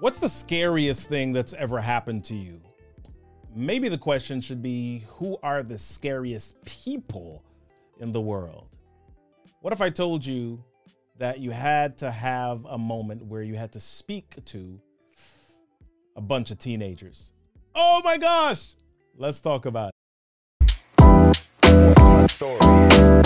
What's the scariest thing that's ever happened to you? Maybe the question should be who are the scariest people in the world? What if I told you that you had to have a moment where you had to speak to a bunch of teenagers? Oh my gosh! Let's talk about it.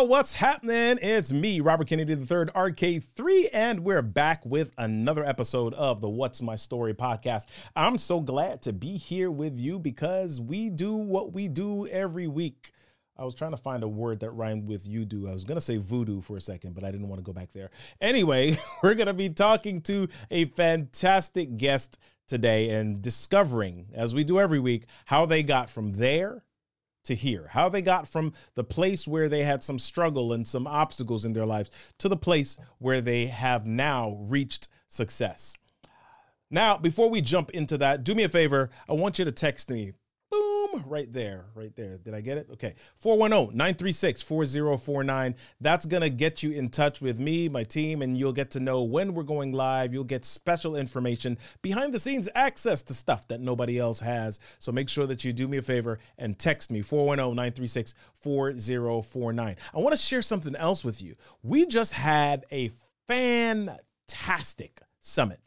Y'all, what's happening? It's me, Robert Kennedy III, RK3, and we're back with another episode of the What's My Story podcast. I'm so glad to be here with you because we do what we do every week. I was trying to find a word that rhymed with you do. I was going to say voodoo for a second, but I didn't want to go back there. Anyway, we're going to be talking to a fantastic guest today and discovering, as we do every week, how they got from there to here, how they got from the place where they had some struggle and some obstacles in their lives to the place where they have now reached success. Now, before we jump into that, do me a favor. I want you to text me Boom, right there, right there. Did I get it? Okay. 410 936 4049. That's going to get you in touch with me, my team, and you'll get to know when we're going live. You'll get special information, behind the scenes access to stuff that nobody else has. So make sure that you do me a favor and text me 410 936 4049. I want to share something else with you. We just had a fantastic summit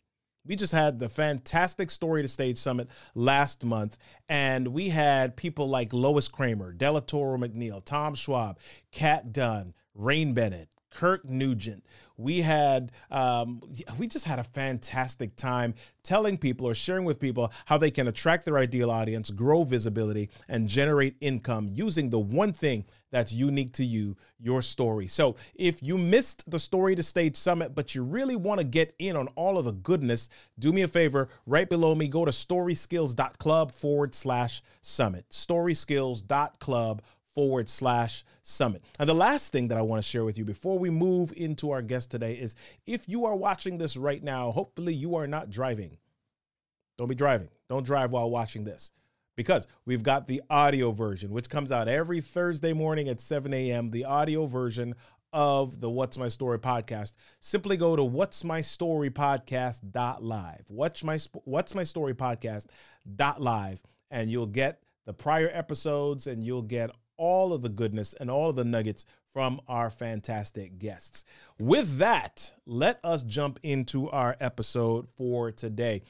we just had the fantastic Story to Stage Summit last month, and we had people like Lois Kramer, DeLatorro McNeal, Tom Schwab, Kat Dunn, Rain Bennett, Kirk Nugent. We had, um, we just had a fantastic time telling people or sharing with people how they can attract their ideal audience, grow visibility, and generate income using the one thing that's unique to you, your story. So if you missed the Story to Stage Summit, but you really want to get in on all of the goodness, do me a favor, right below me, go to storyskills.club forward slash summit. Storyskills.club forward slash summit. And the last thing that I want to share with you before we move into our guest today is if you are watching this right now, hopefully you are not driving. Don't be driving. Don't drive while watching this because we've got the audio version, which comes out every Thursday morning at 7 a.m. The audio version of the What's My Story podcast. Simply go to What's My Story podcast.live. What's my What's My Story podcast.live and you'll get the prior episodes and you'll get all of the goodness and all of the nuggets from our fantastic guests. With that, let us jump into our episode for today.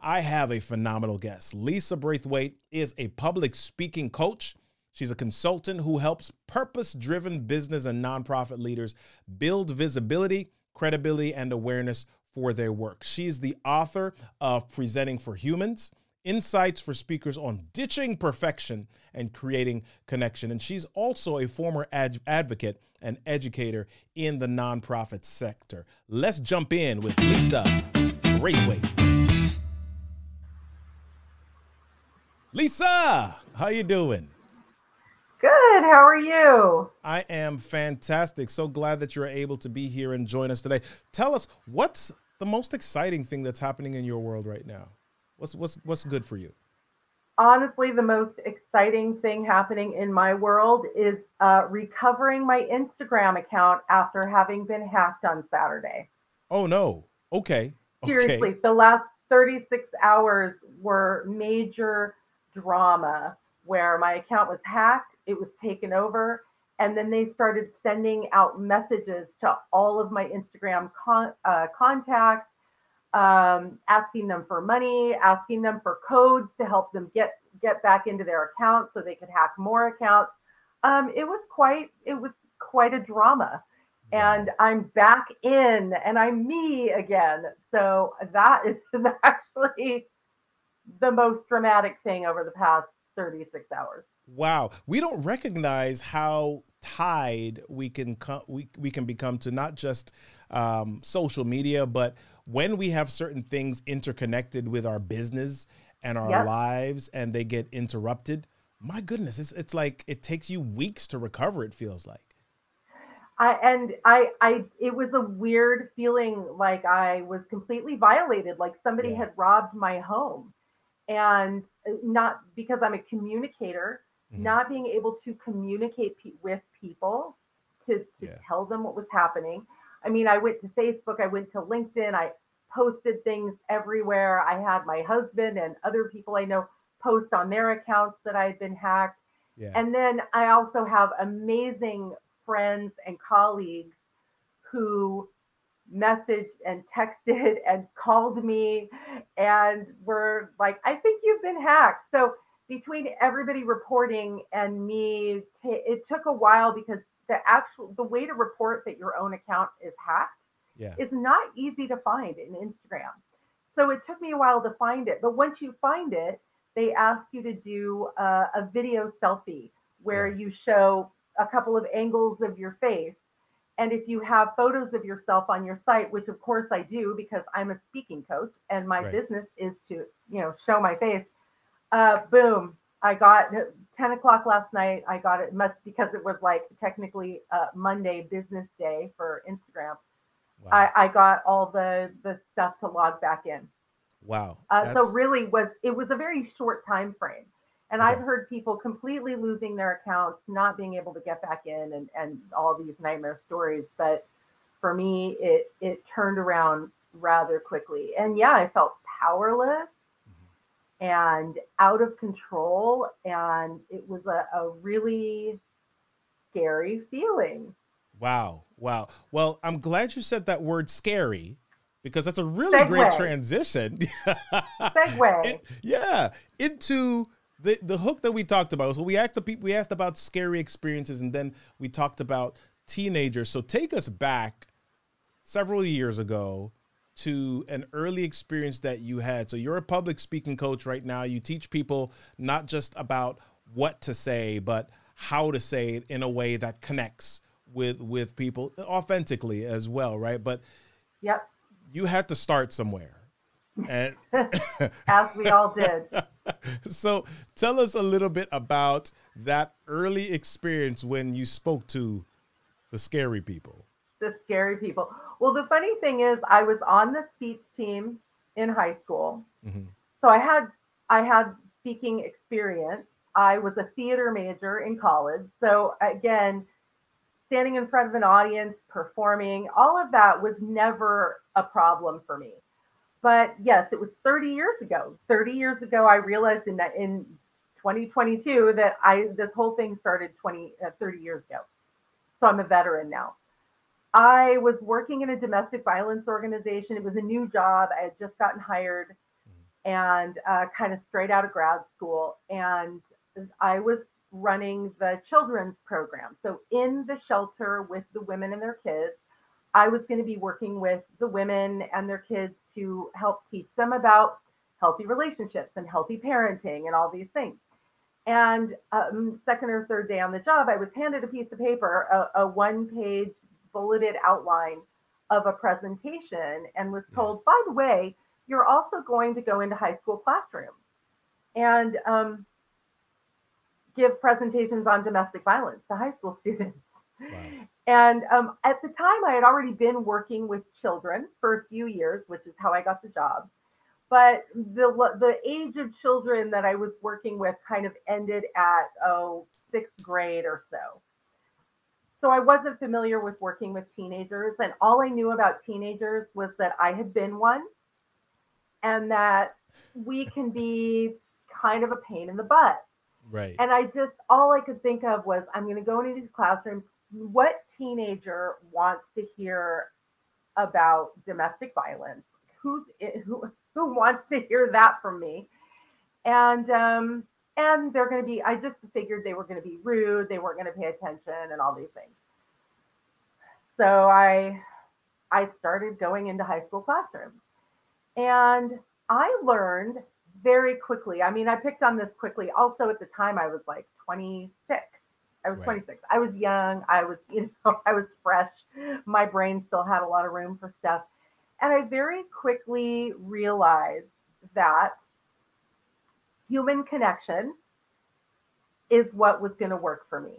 I have a phenomenal guest. Lisa Braithwaite is a public speaking coach. She's a consultant who helps purpose driven business and nonprofit leaders build visibility, credibility, and awareness for their work. She's the author of Presenting for Humans insights for speakers on ditching perfection and creating connection. And she's also a former ad- advocate and educator in the nonprofit sector. Let's jump in with Lisa Braithwaite. Lisa, how you doing? Good. How are you? I am fantastic. So glad that you're able to be here and join us today. Tell us what's the most exciting thing that's happening in your world right now? What's what's what's good for you? Honestly, the most exciting thing happening in my world is uh, recovering my Instagram account after having been hacked on Saturday. Oh no! Okay. Seriously, okay. the last 36 hours were major drama where my account was hacked, it was taken over, and then they started sending out messages to all of my Instagram con- uh, contacts um, asking them for money, asking them for codes to help them get get back into their account so they could hack more accounts. Um, it was quite it was quite a drama, and I'm back in and I'm me again. So that is actually the most dramatic thing over the past 36 hours. Wow, we don't recognize how tied we can come we, we can become to not just um, social media, but when we have certain things interconnected with our business and our yep. lives and they get interrupted, my goodness, it's, it's like it takes you weeks to recover, it feels like. I and I I it was a weird feeling like I was completely violated, like somebody Yeah. had robbed my home. And uh, not because I'm a communicator, Mhm. not being able to communicate pe- with people to, to Yeah. tell them what was happening. I mean, I went to Facebook, I went to LinkedIn, I posted things everywhere. I had my husband and other people I know post on their accounts that I had been hacked. Yeah. And then I also have amazing friends and colleagues who messaged and texted and called me and were like, I think you've been hacked. So between everybody reporting and me, it took a while because the actual the way to report that your own account is hacked yeah. is not easy to find in Instagram. So it took me a while to find it. But once you find it, they ask you to do a, a video selfie where Yeah. you show a couple of angles of your face. And if you have photos of yourself on your site, which of course I do because I'm a speaking coach and my Right. business is to, you know, show my face. Uh, boom. I got 10 o'clock last night. I got it must because it was like technically uh, Monday business day for Instagram. Wow. I, I got all the the stuff to log back in. wow. Uh, so really was it was a very short time frame. And I've heard people completely losing their accounts, not being able to get back in and, and all these nightmare stories. But for me, it it turned around rather quickly. And yeah, I felt powerless and out of control. And it was a, a really scary feeling. Wow. Wow. Well, I'm glad you said that word scary because that's a really great Segue. transition. Segue. It- yeah, into the the hook that we talked about. So we asked people we asked about scary experiences and then we talked about teenagers. So take us back several years ago to an early experience that you had. So you're a public speaking coach right now. You teach people not just about what to say, but how to say it in a way that connects with with people authentically as well, right? But Yep. you had to start somewhere. And As we all did. so tell us a little bit about that early experience when you spoke to the scary people. the scary people. Well, the funny thing is, I was on the speech team in high school, Mhm. so I had I had speaking experience. I was a theater major in college, so again, standing in front of an audience, performing, all of that was never a problem for me. But yes, it was 30 years ago. 30 years ago, I realized in that in 2022 that I this whole thing started 20 uh, 30 years ago. So I'm a veteran now. I was working in a domestic violence organization. It was a new job. I had just gotten hired and uh, kind of straight out of grad school. And I was running the children's program. So in the shelter with the women and their kids, I was going to be working with the women and their kids to help teach them about healthy relationships and healthy parenting and all these things. And um, second or third day on the job, I was handed a piece of paper, a, a one page bulleted outline of a presentation, and was told, by the way, you're also going to go into high school classrooms and um, give presentations on domestic violence to high school students. Wow. And um, at the time, I had already been working with children for a few years, which is how I got the job. But the the age of children that I was working with kind of ended at oh sixth grade or so. So I wasn't familiar with working with teenagers, and all I knew about teenagers was that I had been one, and that we can be kind of a pain in the butt. Right. And I just, all I could think of was, I'm going to go into these classrooms. What teenager wants to hear about domestic violence? Who's who? Who wants to hear that from me? And um, and they're going to be. I just figured they were going to be rude. They weren't going to pay attention, and all these things. So I I started going into high school classrooms, and I learned very quickly. I mean, I picked on this quickly. Also, at the time, I was like 26. I was Right. 26. I was young. I was, you know, I was fresh. My brain still had a lot of room for stuff. And I very quickly realized that human connection is what was going to work for me.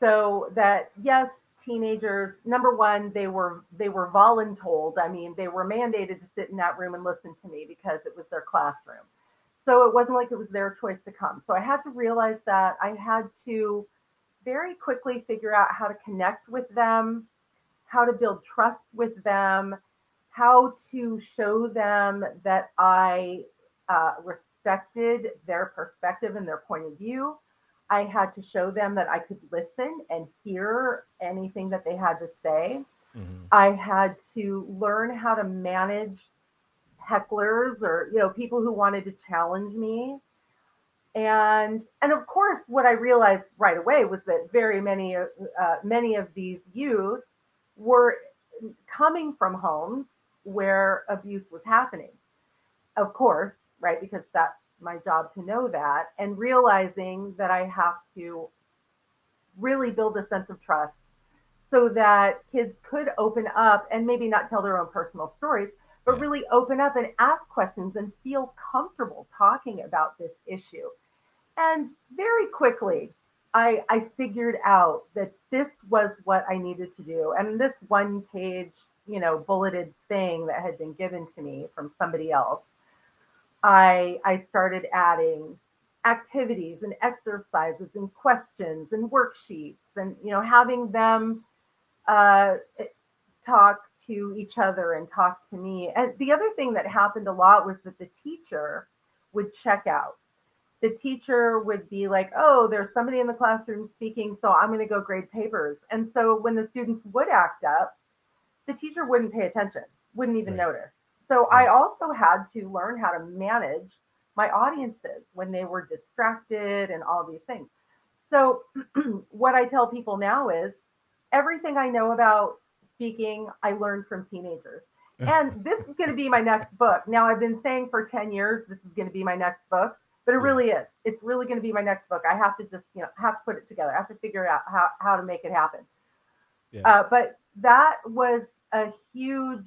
So that, yes, teenagers number one they were they were voluntold i mean they were mandated to sit in that room and listen to me because it was their classroom so it wasn't like it was their choice to come so i had to realize that i had to very quickly figure out how to connect with them how to build trust with them how to show them that i uh, respected their perspective and their point of view I had to show them that I could listen and hear anything that they had to say. Mm-hmm. I had to learn how to manage hecklers or you know people who wanted to challenge me. And and of course, what I realized right away was that very many uh, many of these youth were coming from homes where abuse was happening. Of course, right? Because that's my job to know that and realizing that I have to really build a sense of trust so that kids could open up and maybe not tell their own personal stories, but really open up and ask questions and feel comfortable talking about this issue. And very quickly, I, I figured out that this was what I needed to do. And this one page, you know, bulleted thing that had been given to me from somebody else I, I started adding activities and exercises and questions and worksheets and you know having them uh, talk to each other and talk to me. And the other thing that happened a lot was that the teacher would check out. The teacher would be like oh there's somebody in the classroom speaking so i'm going to go grade papers. And so when the students would act up the teacher wouldn't pay attention wouldn't even right. notice. So I also had to learn how to manage my audiences when they were distracted and all these things. So what I tell people now is everything I know about speaking, I learned from teenagers. And this is going to be my next book. Now I've been saying for 10 years this is going to be my next book, but it really is. It's really going to be my next book. I have to just, you know, have to put it together. I have to figure out how, how to make it happen. Yeah. Uh, but that was a huge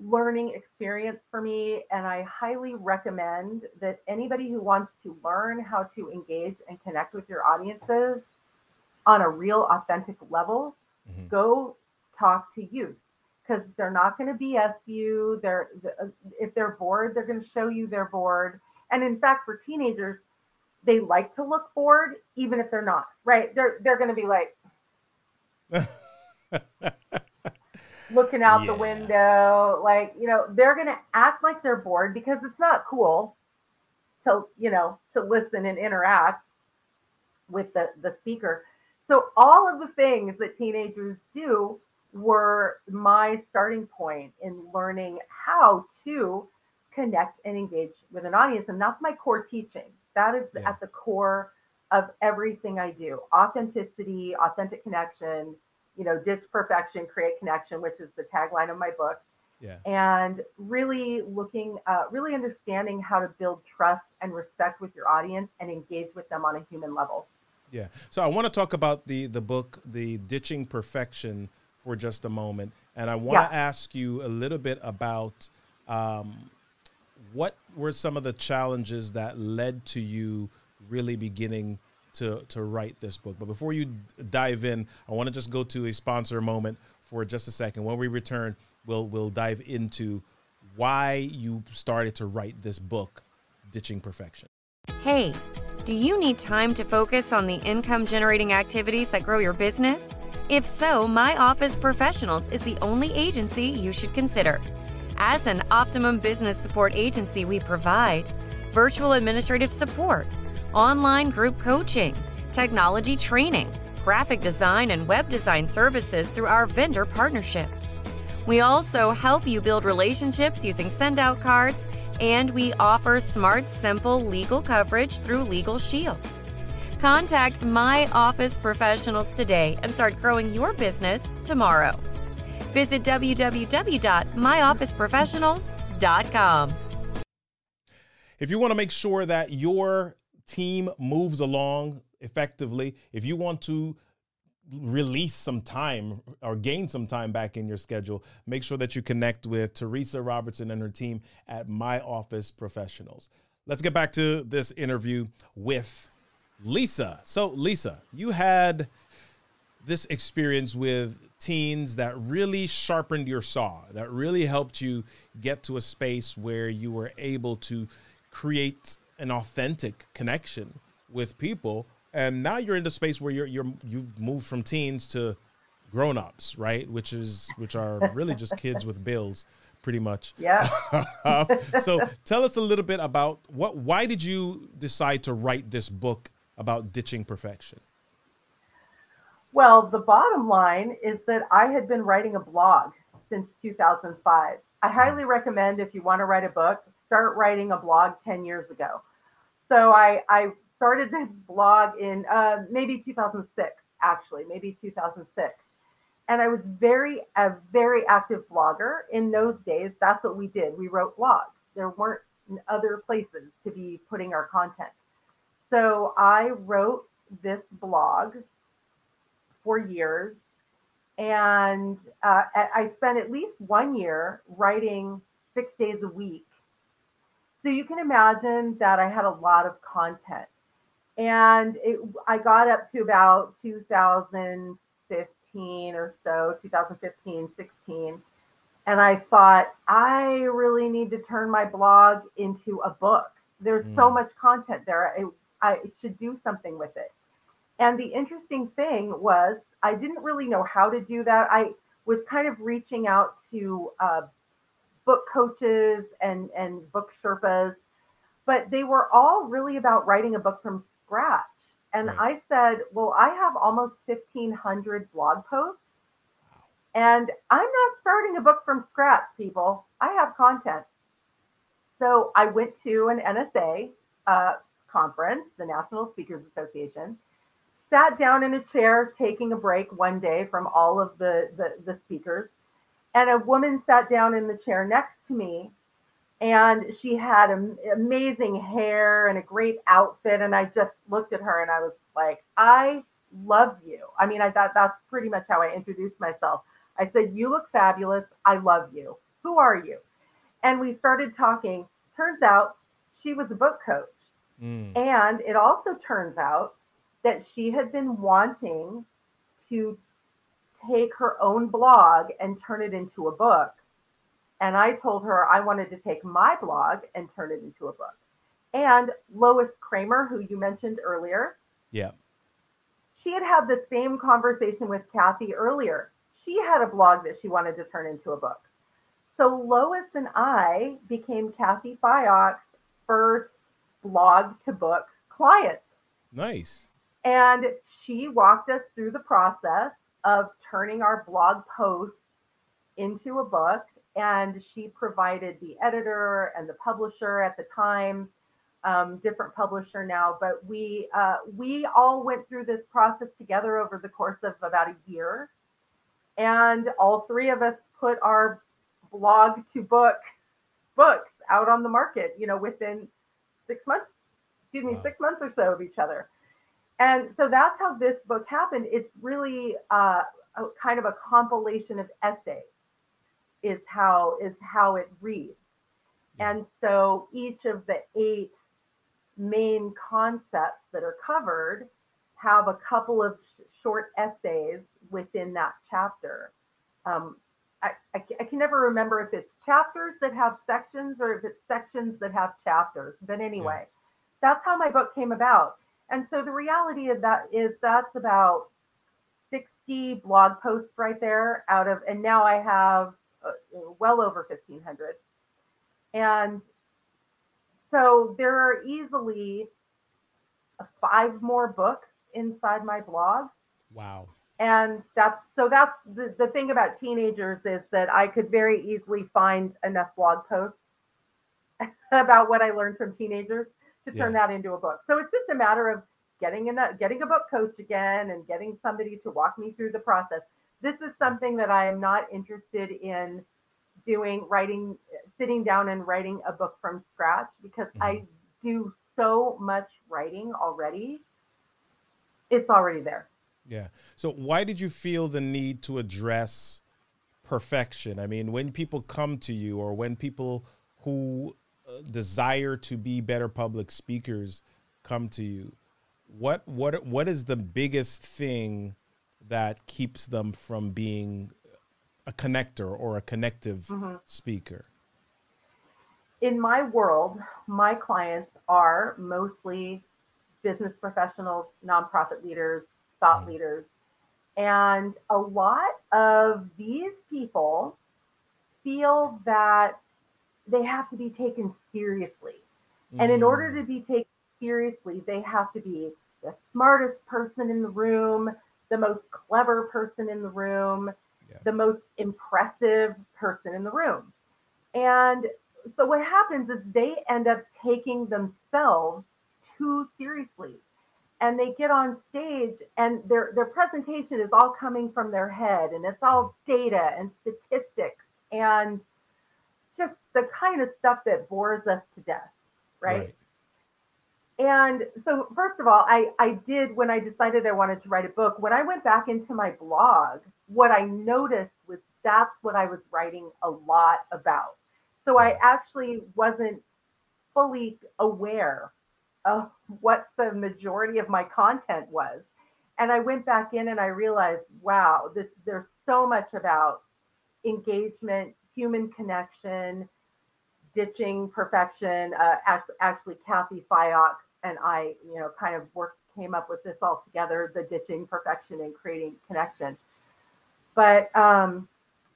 learning experience for me. And I highly recommend that anybody who wants to learn how to engage and connect with your audiences on a real authentic level, mm-hmm. go talk to youth because they're not going to BS you. They're uh, if they're bored, they're going to show you they're bored. And in fact, for teenagers, they like to look bored even if they're not. Right? They're they're going to be like. looking out yeah. the window. Like, you know, they're going to act like they're bored because it's not cool to, you know, to listen and interact with the, the speaker. So all of the things that teenagers do were my starting point in learning how to connect and engage with an audience. And that's my core teaching. That is yeah. at the core of everything I do. Authenticity, authentic connection, you know, ditch perfection, create connection, which is the tagline of my book. Yeah. And really looking, uh, really understanding how to build trust and respect with your audience and engage with them on a human level. Yeah. So I want to talk about the the book, the ditching perfection, for just a moment, and I want yeah. to ask you a little bit about um, what were some of the challenges that led to you really beginning to to write this book. But before you dive in, I want to just go to a sponsor moment for just a second. When we return, we'll we'll dive into why you started to write this book, Ditching Perfection. Hey, do you need time to focus on the income generating activities that grow your business? If so, My Office Professionals is the only agency you should consider. As an Optimum Business Support agency, we provide virtual administrative support online group coaching, technology training, graphic design, and web design services through our vendor partnerships. We also help you build relationships using send out cards, and we offer smart, simple legal coverage through Legal Shield. Contact My Office Professionals today and start growing your business tomorrow. Visit www.myofficeprofessionals.com. If you want to make sure that your team moves along effectively, if you want to release some time or gain some time back in your schedule, make sure that you connect with Teresa Robertson and her team at My Office Professionals. Let's get back to this interview with Lisa. So, Lisa, you had this experience with teens that really sharpened your saw, that really helped you get to a space where you were able to create an authentic connection with people. And now you're in the space where you're you're you've moved from teens to grown-ups, right? Which is which are really just kids with bills pretty much. Yeah. so tell us a little bit about what why did you decide to write this book about ditching perfection? Well, the bottom line is that I had been writing a blog since 2005. I highly recommend if you want to write a book, start writing a blog 10 years ago. So I, I started this blog in uh, maybe 2006, actually, maybe 2006. And I was very, a very active blogger. In those days, that's what we did. We wrote blogs. There weren't other places to be putting our content. So I wrote this blog for years. And uh, I spent at least one year writing six days a week. So you can imagine that I had a lot of content. And it, I got up to about 2015 or so, 2015, 16. And I thought, I really need to turn my blog into a book. There's mm. so much content there. I, I should do something with it. And the interesting thing was, I didn't really know how to do that. I was kind of reaching out to uh, book coaches and, and book Sherpas, but they were all really about writing a book from And right. I said, Well, I have almost 1,500 blog posts, and I'm not starting a book from scratch, people. I have content. So I went to an NSA uh, conference, the National Speakers Association sat down in a chair taking a break one day from all of the, the, the speakers. And a woman sat down in the chair next to me and she had amazing hair and a great outfit. And I just looked at her and I was like, I love you. I mean, I thought that's pretty much how I introduced myself. I said, You look fabulous. I love you. Who are you? And we started talking. Turns out she was a book coach. Mm. And it also turns out that she had been wanting to take her own blog and turn it into a book. And I told her I wanted to take my blog and turn it into a book. And Lois Kramer, who you mentioned earlier, yeah, she had had the same conversation with Cathy earlier. She had a blog that she wanted to turn into a book. So Lois and I became Cathy Fyock's first blog to book clients. Nice. And she walked us through the process of turning our blog posts into a book. And she provided the editor and the publisher at the time, um, different publisher now. But we uh, we all went through this process together over the course of about a year, and all three of us put our blog to book books out on the market. You know, within six months, excuse me, wow. six months or so of each other and so that's how this book happened. It's really uh, a, kind of a compilation of essays, is how is how it reads. And so each of the eight main concepts that are covered have a couple of sh- short essays within that chapter. Um, I, I, I, can never remember if it's chapters that have sections or if it's sections that have chapters. But anyway, yeah. that's how my book came about. And so the reality of that is that's about 60 blog posts right there out of, and now I have well over 1500. And so there are easily five more books inside my blog. Wow. And that's so that's the, the thing about teenagers is that I could very easily find enough blog posts about what I learned from teenagers to turn yeah. that into a book. So it's just a matter of getting in a, getting a book coach again and getting somebody to walk me through the process. This is something that I am not interested in doing writing sitting down and writing a book from scratch because mm-hmm. I do so much writing already. It's already there. Yeah. So why did you feel the need to address perfection? I mean, when people come to you or when people who desire to be better public speakers come to you what what what is the biggest thing that keeps them from being a connector or a connective Mhm. speaker? in my world, my clients are mostly business professionals, nonprofit leaders, thought Mhm. leaders. And a lot of these people feel that they have to be taken seriously. And in order Mm. to be taken seriously, they have to be the smartest person in the room, the most clever person in the room, Yeah. the most impressive person in the room. And so what happens is they end up taking themselves too seriously. And they get on stage and their their presentation is all coming from their head and it's all data and statistics and just the kind of stuff that bores us to death, right? And so, first of all, I, I did when I decided I wanted to write a book, when I went back into my blog, what I noticed was that's what I was writing a lot about. So I actually wasn't fully aware of what the majority of my content was. And I went back in and I realized, wow, this there's so much about engagement, human connection, ditching perfection. Uh, actually, actually, Cathy Fyock and I, you know, kind of worked, came up with this all together: the ditching perfection and creating connection. But um,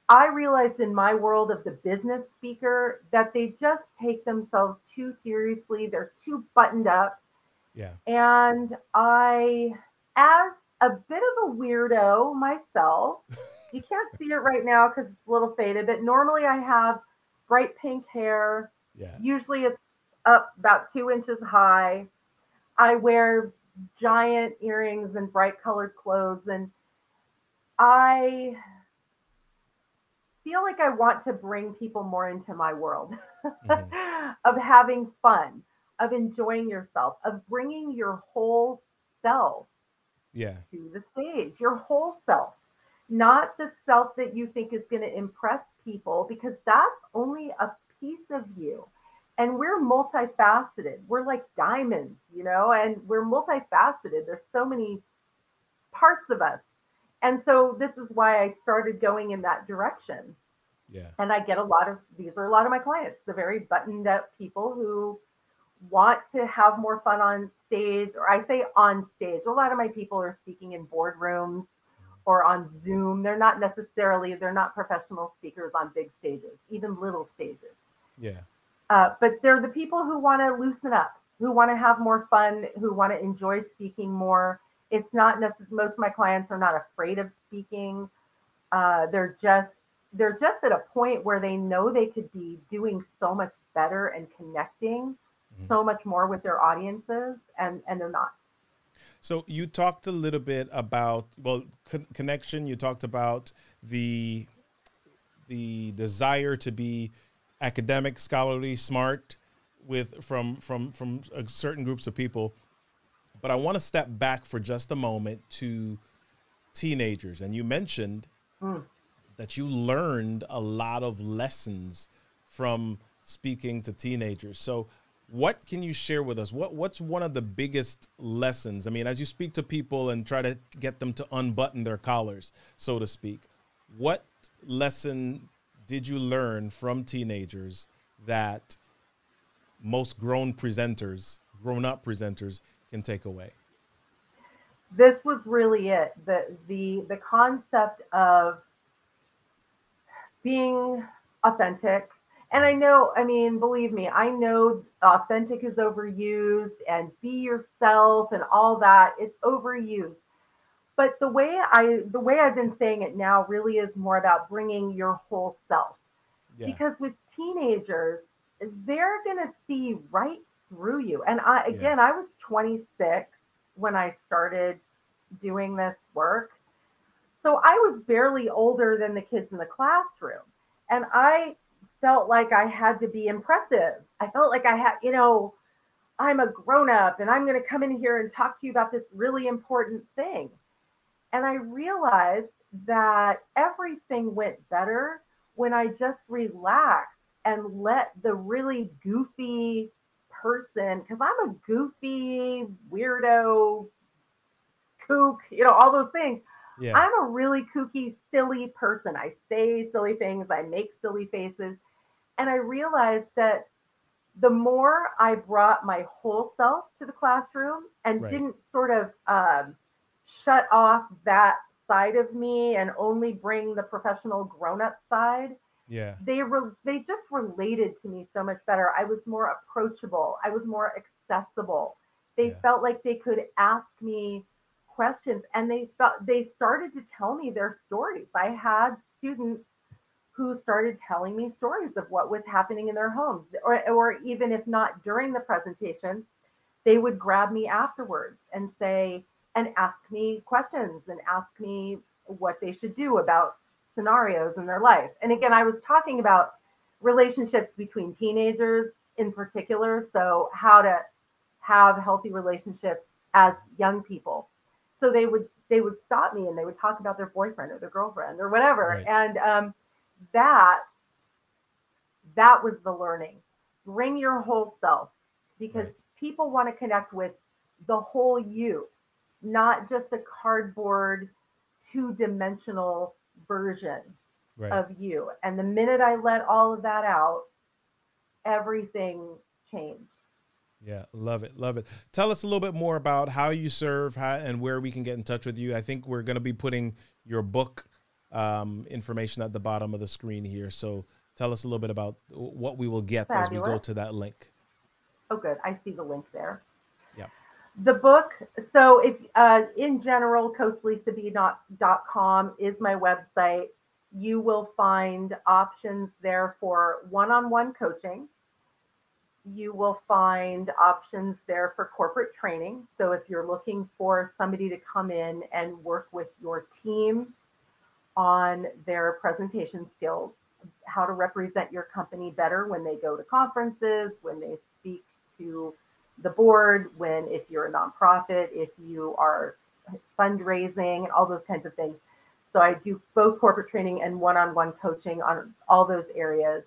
I realized in my world of the business speaker that they just take themselves too seriously. They're too buttoned up. Yeah. And I, as a bit of a weirdo myself, you can't see it right now because it's a little faded, but normally I have bright pink hair. Yeah. Usually it's up about two inches high. I wear giant earrings and bright colored clothes. And I feel like I want to bring people more into my world Mhm. of having fun, of enjoying yourself, of bringing your whole self Yeah. to the stage, your whole self, not the self that you think is going to impress people, because that's only a piece of you. And we're multifaceted. We're like diamonds, you know, and we're multifaceted. There's so many parts of us. And so this is why I started going in that direction. Yeah. And I get a lot of these are a lot of my clients, the very buttoned up people who want to have more fun on stage, or I say on stage. A lot of my people are speaking in boardrooms or on Zoom. They're not necessarily, they're not professional speakers on big stages, even little stages. Yeah. Uh, but they're the people who want to loosen up, who want to have more fun, who want to enjoy speaking more. It's not necessarily, most of my clients are not afraid of speaking. Uh, they're just, they're just at a point where they know they could be doing so much better and connecting Mhm. so much more with their audiences and, and they're not. So you talked a little bit about well con- connection. You talked about the the desire to be academic, scholarly, smart with from from from uh, certain groups of people. But I want to step back for just a moment to teenagers, and you mentioned Mm. that you learned a lot of lessons from speaking to teenagers. So what can you share with us? What what's one of the biggest lessons? I mean, as you speak to people and try to get them to unbutton their collars, so to speak, what lesson did you learn from teenagers that most grown presenters, grown up presenters can take away? this was really it. The the the concept of being authentic. And i know i mean believe me i know authentic is overused and be yourself and all that. It's overused but the way i the way i've been saying it now really is more about bringing your whole self. Yeah. because with teenagers they're going to see right through you. And i Yeah. again i was 26 when i started doing this work. So i was barely older than the kids in the classroom. And i felt like i had to be impressive. I felt like i had you know i'm a grown up and i'm going to come in here and talk to you about this really important thing and i realized that everything went better when I just relaxed and let the really goofy person, because I'm a goofy, weirdo, kook, you know, all those things. Yeah. I'm a really kooky, silly person. I say silly things, I make silly faces. And I realized that the more I brought my whole self to the classroom and right. didn't sort of um, shut off that side of me and only bring the professional grown-up side, yeah, they re- they just related to me so much better. I was more approachable. I was more accessible. They yeah. felt like they could ask me questions, and they felt they started to tell me their stories. I had students who started telling me stories of what was happening in their homes, or, or even if not during the presentation, they would grab me afterwards and say, and ask me questions and ask me what they should do about scenarios in their life. And again, I was talking about relationships between teenagers in particular. So, how to have healthy relationships as young people. So they would they would stop me and they would talk about their boyfriend or their girlfriend or whatever. Right. And um, that that was the learning bring your whole self because right. people want to connect with the whole you not just a cardboard two-dimensional version right. of you and the minute i let all of that out everything changed yeah, love it, love it. Tell us a little bit more about how you serve, how, and where we can get in touch with you. I think we're going to be putting your book um, information at the bottom of the screen here. So tell us a little bit about what we will get Fabulous. as we go to that link. Oh, good. I see the link there. The book. So, if uh, in general, CoachLisaB.com is my website. You will find options there for one-on-one coaching. You will find options there for corporate training. So, if you're looking for somebody to come in and work with your team on their presentation skills, how to represent your company better when they go to conferences, when they speak to the board, when if you're a nonprofit, if you are fundraising, and all those kinds of things. So I do both corporate training and one-on-one coaching on all those areas.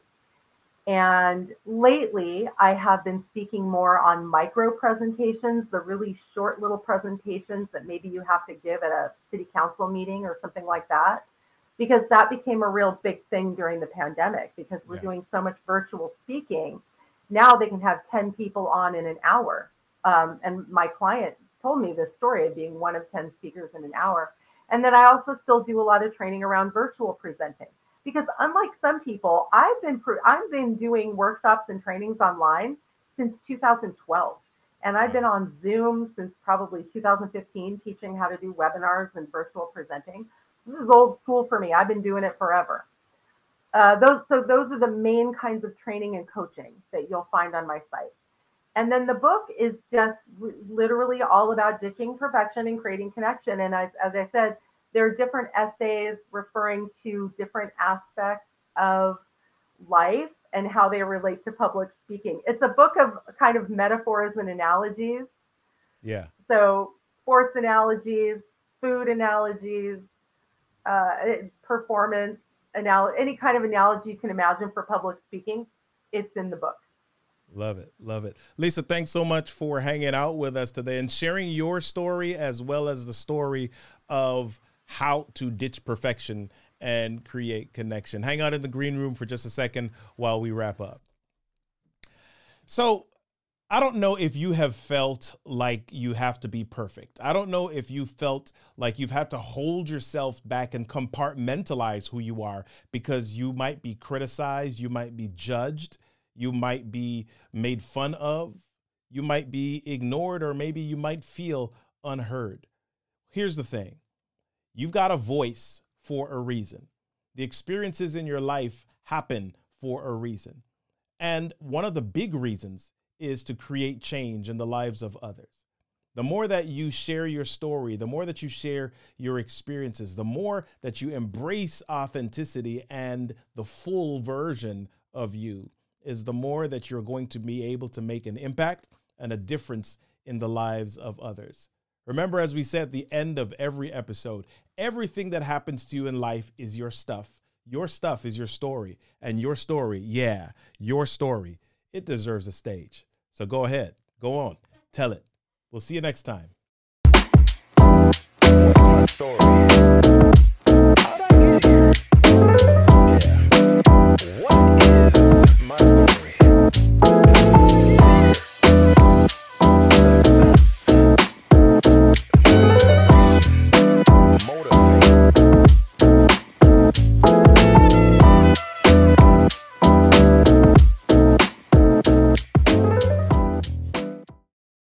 And lately, I have been speaking more on micro presentations, the really short little presentations that maybe you have to give at a city council meeting or something like that because that became a real big thing during the pandemic because we're yeah. doing so much virtual speaking. Now they can have 10 people on in an hour. Um, and my client told me this story of being one of 10 speakers in an hour. And then I also still do a lot of training around virtual presenting because unlike some people, I've been I've been doing workshops and trainings online since 2012. And I've been on Zoom since probably 2015 teaching how to do webinars and virtual presenting. This is old school for me. I've been doing it forever. Uh, those so those are the main kinds of training and coaching that you'll find on my site. And then the book is just literally all about ditching perfection and creating connection. And as, as I said, there are different essays referring to different aspects of life and how they relate to public speaking. It's a book of kind of metaphors and analogies. Yeah. So sports analogies, food analogies, uh, performance, anal- any kind of analogy you can imagine for public speaking, it's in the book. Love it. Love it. Lisa, thanks so much for hanging out with us today and sharing your story as well as the story of how to ditch perfection and create connection. Hang out in the green room for just a second while we wrap up. So, I don't know if you have felt like you have to be perfect. I don't know if you felt like you've had to hold yourself back and compartmentalize who you are because you might be criticized, you might be judged, you might be made fun of, you might be ignored, or maybe you might feel unheard. Here's the thing you've got a voice for a reason. The experiences in your life happen for a reason. And one of the big reasons is to create change in the lives of others. The more that you share your story, the more that you share your experiences, the more that you embrace authenticity and the full version of you, is the more that you're going to be able to make an impact and a difference in the lives of others. Remember, as we said at the end of every episode, everything that happens to you in life is your stuff. Your stuff is your story. And your story, yeah, your story, it deserves a stage. So go ahead, go on, tell it. We'll see you next time.